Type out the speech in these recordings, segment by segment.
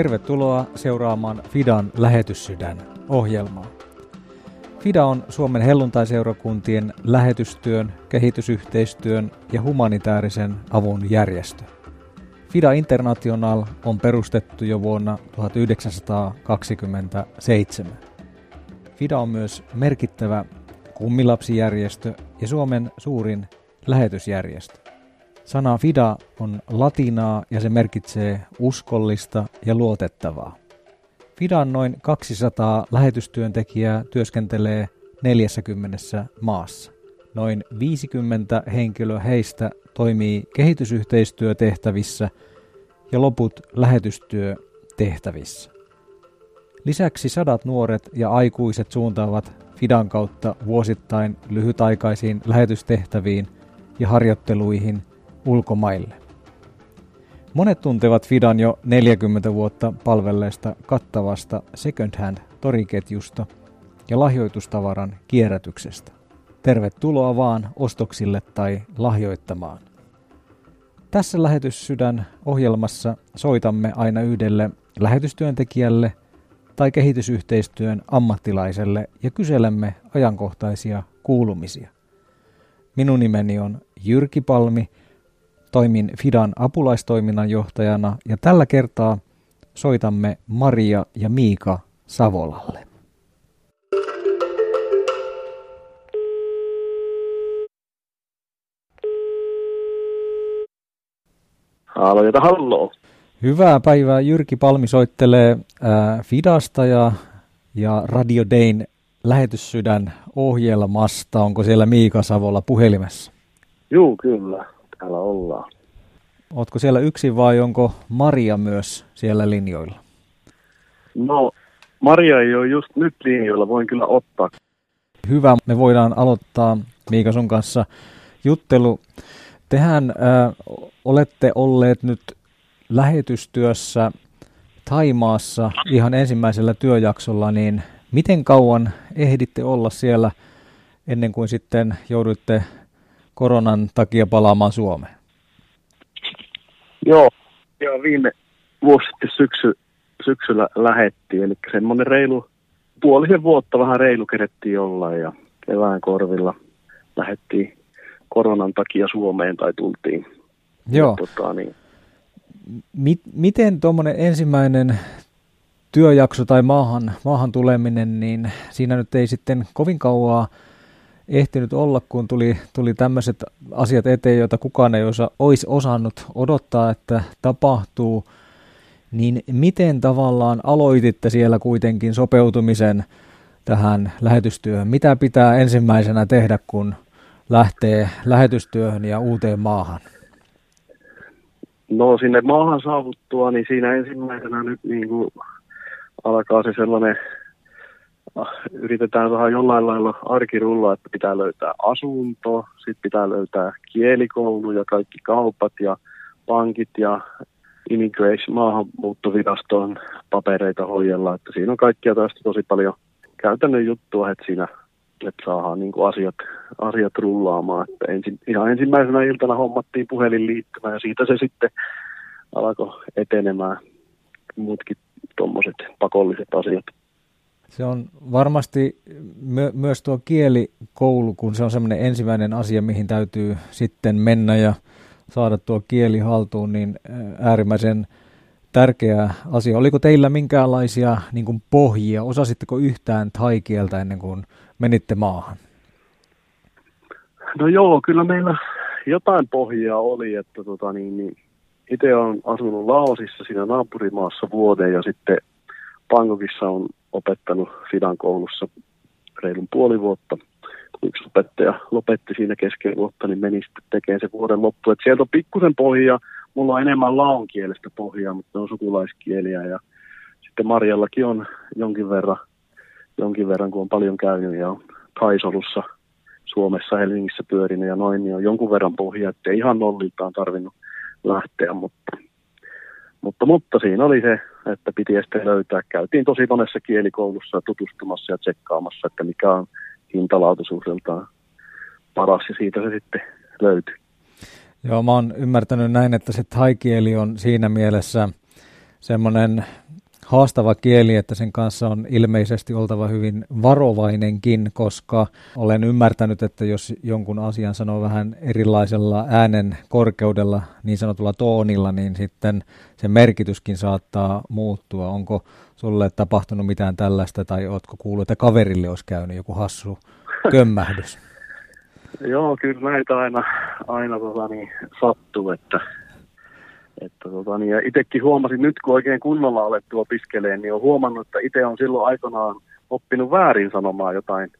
Tervetuloa seuraamaan Fidan lähetyssydän ohjelmaa. FIDA on Suomen helluntaiseurakuntien lähetystyön, kehitysyhteistyön ja humanitaarisen avun järjestö. FIDA International on perustettu jo vuonna 1927. FIDA on myös merkittävä kummilapsijärjestö ja Suomen suurin lähetysjärjestö. Sana FIDA on latinaa ja se merkitsee uskollista ja luotettavaa. FIDAn noin 200 lähetystyöntekijää työskentelee 40 maassa. Noin 50 henkilöä heistä toimii kehitysyhteistyötehtävissä ja loput lähetystyötehtävissä. Lisäksi sadat nuoret ja aikuiset suuntaavat Fidan kautta vuosittain lyhytaikaisiin lähetystehtäviin ja harjoitteluihin ulkomaille. Monet tuntevat Fidan jo 40 vuotta palvelleesta kattavasta second hand toriketjusta ja lahjoitustavaran kierrätyksestä. Tervetuloa vaan ostoksille tai lahjoittamaan. Tässä lähetyssydän ohjelmassa soitamme aina yhdelle lähetystyöntekijälle tai kehitysyhteistyön ammattilaiselle ja kyselemme ajankohtaisia kuulumisia. Minun nimeni on Jyrki Palmi – Toimin Fidan apulaistoiminnan johtajana ja tällä kertaa soitamme Maria ja Miika Savolalle. Halo, jota halloo. Hyvää päivää. Jyrki Palmi soittelee äh, Fidasta ja, ja Radio Dayn lähetyssydän ohjelmasta. Onko siellä Miika Savola puhelimessa? Joo, kyllä täällä ollaan. Ootko siellä yksin vai onko Maria myös siellä linjoilla? No, Maria ei ole just nyt linjoilla, voin kyllä ottaa. Hyvä, me voidaan aloittaa Miika sun kanssa juttelu. Tehän äh, olette olleet nyt lähetystyössä Taimaassa ihan ensimmäisellä työjaksolla, niin miten kauan ehditte olla siellä ennen kuin sitten jouduitte koronan takia palaamaan Suomeen? Joo, ja viime vuosi sitten syksy, syksyllä lähettiin, eli semmoinen reilu, puolisen vuotta vähän reilu kerettiin olla ja kevään korvilla lähettiin koronan takia Suomeen tai tultiin. Joo. Ja, tota, niin. Mit, miten tuommoinen ensimmäinen työjakso tai maahan, maahan tuleminen, niin siinä nyt ei sitten kovin kauaa ehtinyt olla, kun tuli, tuli tämmöiset asiat eteen, joita kukaan ei osa, olisi osannut odottaa, että tapahtuu, niin miten tavallaan aloititte siellä kuitenkin sopeutumisen tähän lähetystyöhön? Mitä pitää ensimmäisenä tehdä, kun lähtee lähetystyöhön ja uuteen maahan? No sinne maahan saavuttua, niin siinä ensimmäisenä nyt niin kuin alkaa se sellainen yritetään saada jollain lailla arkirulla, että pitää löytää asunto, sitten pitää löytää kielikoulu ja kaikki kaupat ja pankit ja immigration, maahanmuuttoviraston papereita hoidella, että siinä on kaikkia tästä tosi paljon käytännön juttua, että siinä että saadaan niin kuin asiat, asiat rullaamaan. Että ensin, ihan ensimmäisenä iltana hommattiin puhelinliittymä ja siitä se sitten alkoi etenemään muutkin tuommoiset pakolliset asiat. Se on varmasti my- myös tuo kielikoulu, kun se on semmoinen ensimmäinen asia, mihin täytyy sitten mennä ja saada tuo kieli haltuun, niin äärimmäisen tärkeä asia. Oliko teillä minkäänlaisia niin kuin pohjia? Osasitteko yhtään thai-kieltä ennen kuin menitte maahan? No joo, kyllä meillä jotain pohjaa oli, että tota, niin, niin, itse olen asunut Laosissa siinä naapurimaassa vuoden ja sitten Bangkokissa on opettanut Fidan koulussa reilun puoli vuotta. Kun yksi opettaja lopetti siinä kesken vuotta, niin meni sitten tekemään se vuoden loppu. Et sieltä on pikkusen pohjaa. Mulla on enemmän laonkielestä pohjaa, mutta ne on sukulaiskieliä. Ja sitten Marjallakin on jonkin verran, jonkin verran kun on paljon käynyt ja on Kaisolussa Suomessa, Helsingissä pyörinyt ja noin, niin on jonkun verran pohjaa, ettei ihan nolliltaan tarvinnut lähteä, mutta mutta, mutta siinä oli se, että piti sitten löytää. Käytiin tosi monessa kielikoulussa tutustumassa ja tsekkaamassa, että mikä on hintalaatuisuudeltaan paras ja siitä se sitten löytyi. Joo, mä oon ymmärtänyt näin, että se thai-kieli on siinä mielessä semmoinen haastava kieli, että sen kanssa on ilmeisesti oltava hyvin varovainenkin, koska olen ymmärtänyt, että jos jonkun asian sanoo vähän erilaisella äänen korkeudella, niin sanotulla toonilla, niin sitten se merkityskin saattaa muuttua. Onko sulle tapahtunut mitään tällaista, tai oletko kuullut, että kaverille olisi käynyt joku hassu kömmähdys? Joo, kyllä näitä aina, aina tota, niin, sattuu, että että tota, niin, ja itsekin huomasin nyt, kun oikein kunnolla alettu opiskeleen, niin on huomannut, että itse on silloin aikanaan oppinut väärin sanomaan jotain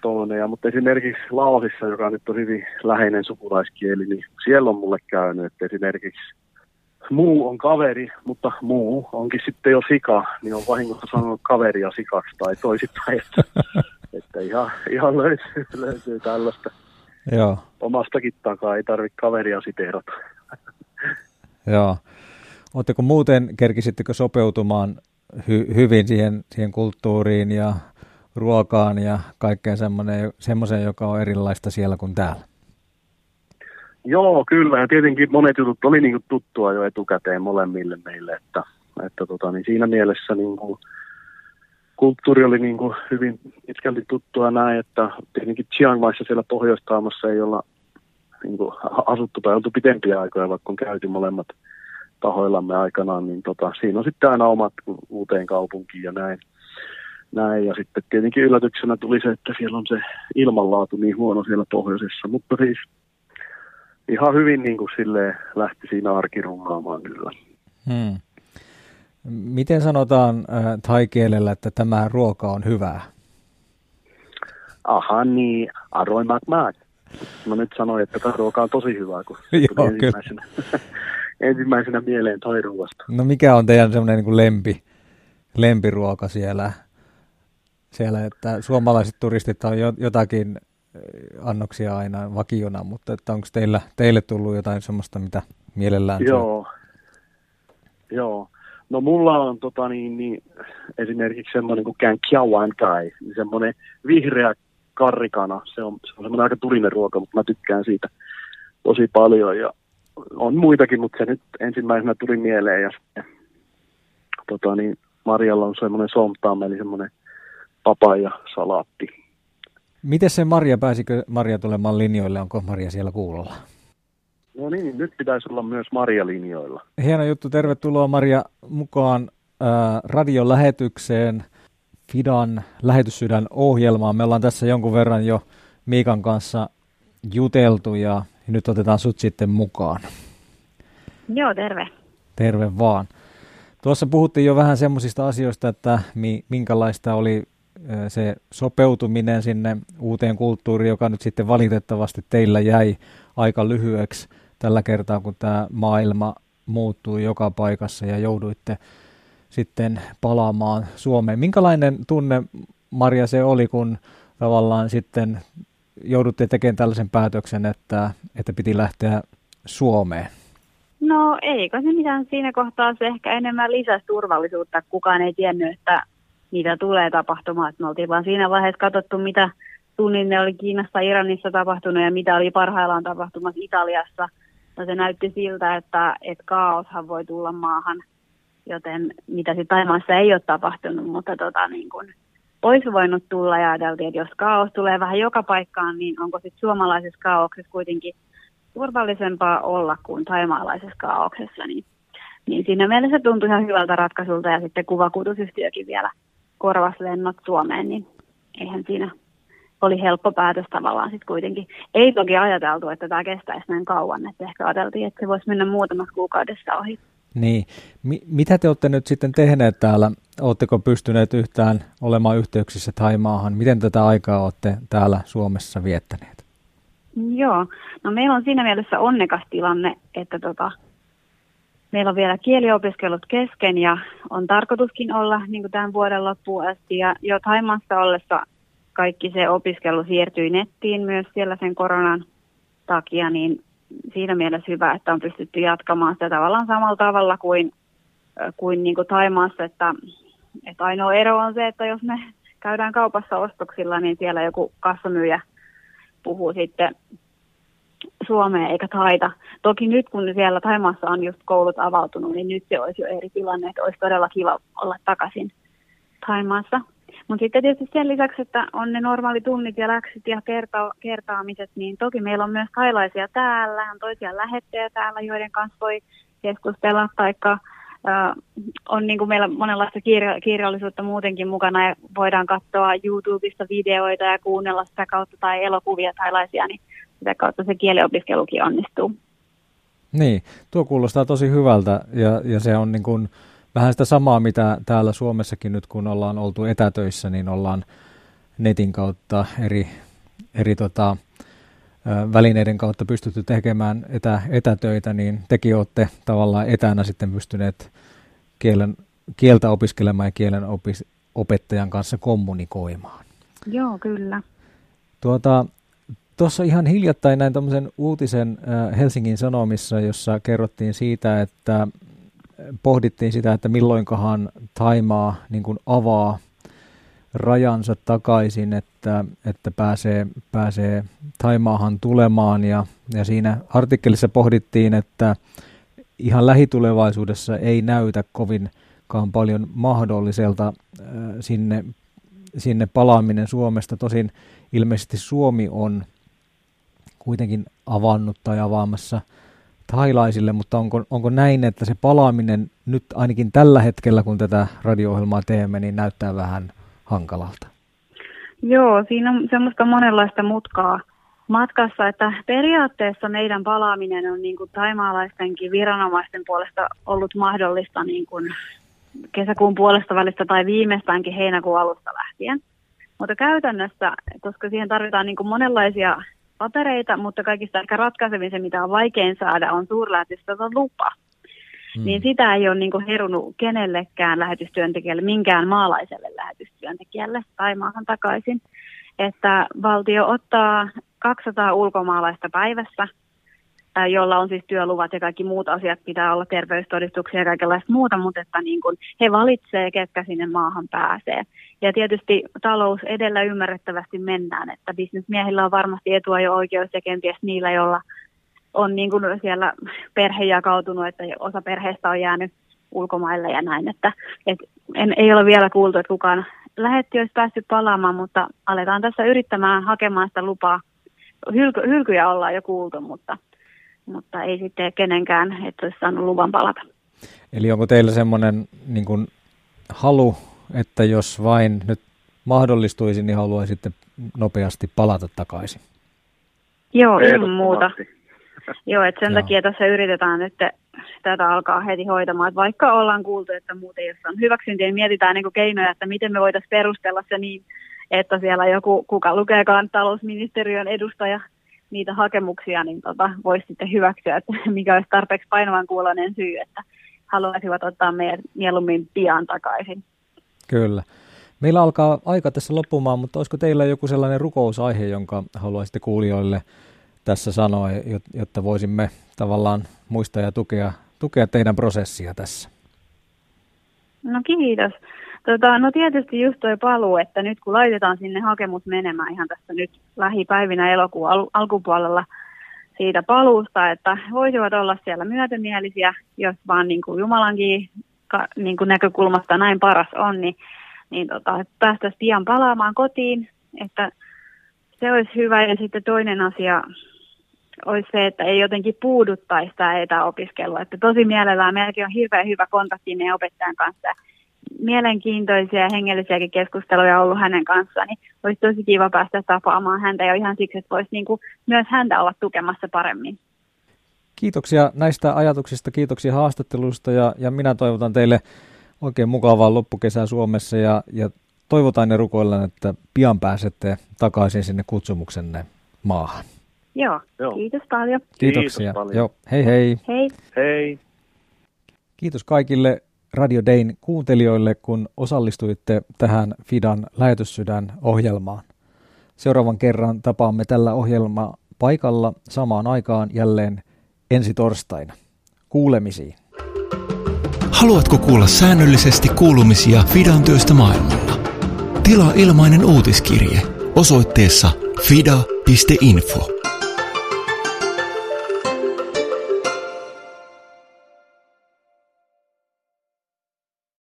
toneja, mutta esimerkiksi Laosissa, joka nyt on hyvin läheinen sukulaiskieli, niin siellä on mulle käynyt, että esimerkiksi muu on kaveri, mutta muu onkin sitten jo sika, niin on vahingossa sanonut kaveria sikaksi tai toisittain, että, että ihan, ihan löytyy, löytyy tällaista. Joo. Omastakin takaa ei tarvitse kaveria siteerata. Joo. Oletteko muuten, kerkisittekö sopeutumaan hy- hyvin siihen, siihen kulttuuriin ja ruokaan ja kaikkeen semmoiseen, joka on erilaista siellä kuin täällä? Joo, kyllä. Ja tietenkin monet jutut oli niin kuin tuttua jo etukäteen molemmille meille, että, että tota, niin siinä mielessä niin kuin, kulttuuri oli niin kuin hyvin pitkälti tuttua näin, että tietenkin Chiang Maissa siellä pohjois ei olla niin kuin asuttu tai oltu pitempiä aikoja, vaikka on käyty molemmat tahoillamme aikanaan, niin tota, siinä on sitten aina omat uuteen kaupunkiin ja näin. näin. Ja sitten tietenkin yllätyksenä tuli se, että siellä on se ilmanlaatu niin huono siellä pohjoisessa, mutta siis ihan hyvin niin kuin silleen lähti siinä arki runkaamaan kyllä. Hmm. Miten sanotaan äh, thai-kielellä, että tämä ruoka on hyvää? Aha, niin, aroi mak mak. No nyt sanoin, että tämä ruoka on tosi hyvää, kun Joo, ensimmäisenä, ensimmäisenä mieleen toiruuasta. No mikä on teidän semmoinen niin lempi, lempiruoka siellä? siellä, että suomalaiset turistit on jotakin eh, annoksia aina vakiona, mutta että onko teillä, teille tullut jotain semmoista, mitä mielellään Joo, joo. No mulla on tota, niin, niin, esimerkiksi semmoinen kuin Kän Kiawan Tai, semmoinen vihreä karrikana. Se on, se on semmoinen aika tulinen ruoka, mutta mä tykkään siitä tosi paljon. Ja on muitakin, mutta se nyt ensimmäisenä tuli mieleen. Ja sitten, tota, niin Marjalla on semmoinen somtaam, eli semmoinen papaja salaatti. Miten se Marja, pääsikö Marja tulemaan linjoille? Onko Marja siellä kuulolla? No niin, nyt pitäisi olla myös Marja linjoilla. Hieno juttu. Tervetuloa Marja mukaan äh, radiolähetykseen. Fidan lähetyssydän ohjelmaan. Me ollaan tässä jonkun verran jo Miikan kanssa juteltu ja nyt otetaan sut sitten mukaan. Joo, terve. Terve vaan. Tuossa puhuttiin jo vähän semmoisista asioista, että minkälaista oli se sopeutuminen sinne uuteen kulttuuriin, joka nyt sitten valitettavasti teillä jäi aika lyhyeksi tällä kertaa, kun tämä maailma muuttui joka paikassa ja jouduitte sitten palaamaan Suomeen. Minkälainen tunne, Maria, se oli, kun tavallaan sitten joudutte tekemään tällaisen päätöksen, että, että piti lähteä Suomeen? No eikö se mitään siinä kohtaa se ehkä enemmän lisäsi turvallisuutta. Kukaan ei tiennyt, että mitä tulee tapahtumaan. me oltiin vaan siinä vaiheessa katsottu, mitä tunnin oli Kiinassa Iranissa tapahtunut ja mitä oli parhaillaan tapahtumassa Italiassa. Ja se näytti siltä, että, että kaoshan voi tulla maahan – joten mitä sitten Taimaassa ei ole tapahtunut, mutta tota, niin kun olisi voinut tulla ja ajateltiin, että jos kaos tulee vähän joka paikkaan, niin onko sitten suomalaisessa kaauksessa kuitenkin turvallisempaa olla kuin taimaalaisessa kaauksessa, niin, niin siinä mielessä tuntui ihan hyvältä ratkaisulta ja sitten kuvakuutusyhtiökin vielä korvas lennot Suomeen, niin eihän siinä oli helppo päätös tavallaan sitten kuitenkin. Ei toki ajateltu, että tämä kestäisi näin kauan, että ehkä ajateltiin, että se voisi mennä muutamassa kuukaudessa ohi. Niin. Mi- mitä te olette nyt sitten tehneet täällä? Oletteko pystyneet yhtään olemaan yhteyksissä Taimaahan? Miten tätä aikaa olette täällä Suomessa viettäneet? Joo, no meillä on siinä mielessä onnekas tilanne, että tota, meillä on vielä kieliopiskelut kesken ja on tarkoituskin olla niin kuin tämän vuoden loppuun asti. Ja jo Taimaassa ollessa kaikki se opiskelu siirtyi nettiin myös siellä sen koronan takia, niin siinä mielessä hyvä, että on pystytty jatkamaan sitä tavallaan samalla tavalla kuin, kuin, niin kuin Taimaassa, että, että ainoa ero on se, että jos me käydään kaupassa ostoksilla, niin siellä joku kassamyyjä puhuu sitten Suomea eikä taita. Toki nyt kun siellä Taimassa on just koulut avautunut, niin nyt se olisi jo eri tilanne, että olisi todella kiva olla takaisin Taimaassa. Mutta sitten tietysti sen lisäksi, että on ne normaali tunnit ja läksyt ja kerta- kertaamiset, niin toki meillä on myös thailaisia täällä, on toisia lähettejä täällä, joiden kanssa voi keskustella, taikka on niin kuin meillä monenlaista kirja- kirjallisuutta muutenkin mukana ja voidaan katsoa YouTubesta videoita ja kuunnella sitä kautta tai elokuvia thailaisia, niin sitä kautta se kieliopiskelukin onnistuu. Niin, tuo kuulostaa tosi hyvältä ja, ja se on niin kuin vähän sitä samaa, mitä täällä Suomessakin nyt kun ollaan oltu etätöissä, niin ollaan netin kautta eri, eri tota, välineiden kautta pystytty tekemään etä, etätöitä, niin tekin olette tavallaan etänä sitten pystyneet kielen, kieltä opiskelemaan ja kielen opis, opettajan kanssa kommunikoimaan. Joo, kyllä. Tuota, Tuossa ihan hiljattain näin tämmöisen uutisen Helsingin Sanomissa, jossa kerrottiin siitä, että pohdittiin sitä, että milloinkahan Taimaa niin kuin avaa rajansa takaisin, että, että pääsee, pääsee Taimaahan tulemaan. Ja, ja siinä artikkelissa pohdittiin, että ihan lähitulevaisuudessa ei näytä kovinkaan paljon mahdolliselta sinne, sinne palaaminen Suomesta. Tosin ilmeisesti Suomi on kuitenkin avannut tai avaamassa – thailaisille, mutta onko, onko näin, että se palaaminen nyt ainakin tällä hetkellä, kun tätä radio-ohjelmaa teemme, niin näyttää vähän hankalalta? Joo, siinä on semmoista monenlaista mutkaa matkassa, että periaatteessa meidän palaaminen on niin kuin taimaalaistenkin viranomaisten puolesta ollut mahdollista niin kuin kesäkuun puolesta välistä tai viimeistäänkin heinäkuun alusta lähtien. Mutta käytännössä, koska siihen tarvitaan niin kuin monenlaisia papereita, mutta kaikista ehkä ratkaisevin se, mitä on vaikein saada, on suurlähetystöltä lupa. Hmm. Niin sitä ei ole niin kuin herunut kenellekään lähetystyöntekijälle, minkään maalaiselle lähetystyöntekijälle tai maahan takaisin. Että valtio ottaa 200 ulkomaalaista päivässä jolla on siis työluvat ja kaikki muut asiat, pitää olla terveystodistuksia ja kaikenlaista muuta, mutta että niin kuin he valitsee, ketkä sinne maahan pääsee. Ja tietysti talous edellä ymmärrettävästi mennään, että bisnesmiehillä on varmasti etua ja oikeus ja kenties niillä, joilla on niin kuin siellä perhe jakautunut, että osa perheestä on jäänyt ulkomaille ja näin, että et en, ei ole vielä kuultu, että kukaan lähetti olisi päässyt palaamaan, mutta aletaan tässä yrittämään hakemaan sitä lupaa. Hylky, hylkyjä ollaan jo kuultu, mutta mutta ei sitten kenenkään, että olisi saanut luvan palata. Eli onko teillä semmoinen niin kuin halu, että jos vain nyt mahdollistuisi, niin haluaisitte nopeasti palata takaisin? Joo, ilman muuta. Joo, että sen Joo. takia tässä yritetään nyt tätä alkaa heti hoitamaan. Että vaikka ollaan kuultu, että muuten jos on hyväksyntiä, niin mietitään niin keinoja, että miten me voitaisiin perustella se niin, että siellä joku, kuka lukeekaan talousministeriön edustaja niitä hakemuksia, niin tota, voisi sitten hyväksyä, että mikä olisi tarpeeksi painavan kuulonen syy, että haluaisivat ottaa meidät mieluummin pian takaisin. Kyllä. Meillä alkaa aika tässä loppumaan, mutta olisiko teillä joku sellainen rukousaihe, jonka haluaisitte kuulijoille tässä sanoa, jotta voisimme tavallaan muistaa ja tukea, tukea teidän prosessia tässä? No kiitos. Tota, no tietysti just toi paluu, että nyt kun laitetaan sinne hakemus menemään ihan tässä nyt lähipäivinä elokuun al- alkupuolella siitä paluusta, että voisivat olla siellä myötämielisiä, jos vaan niin kuin Jumalankin ka, niin kuin näkökulmasta näin paras on, niin, niin tota, päästäisiin pian palaamaan kotiin, että se olisi hyvä. Ja sitten toinen asia olisi se, että ei jotenkin puuduttaisi tämä etäopiskelua. Että tosi mielellään meilläkin on hirveän hyvä kontakti meidän opettajan kanssa mielenkiintoisia ja hengellisiäkin keskusteluja ollut hänen kanssaan, niin olisi tosi kiva päästä tapaamaan häntä ja ihan siksi, että voisi niin kuin myös häntä olla tukemassa paremmin. Kiitoksia näistä ajatuksista, kiitoksia haastattelusta ja, ja minä toivotan teille oikein mukavaa loppukesää Suomessa ja, ja toivotaan ne rukoillaan, että pian pääsette takaisin sinne kutsumuksenne maahan. Joo, Joo. kiitos paljon. Kiitoksia. Kiitos paljon. Joo, hei hei. Hei. Hei. Kiitos kaikille Radio Dayn kuuntelijoille, kun osallistuitte tähän Fidan lähetyssydän ohjelmaan. Seuraavan kerran tapaamme tällä ohjelma paikalla samaan aikaan jälleen ensi torstaina. Kuulemisiin. Haluatko kuulla säännöllisesti kuulumisia Fidan työstä maailmalla? Tilaa ilmainen uutiskirje osoitteessa fida.info.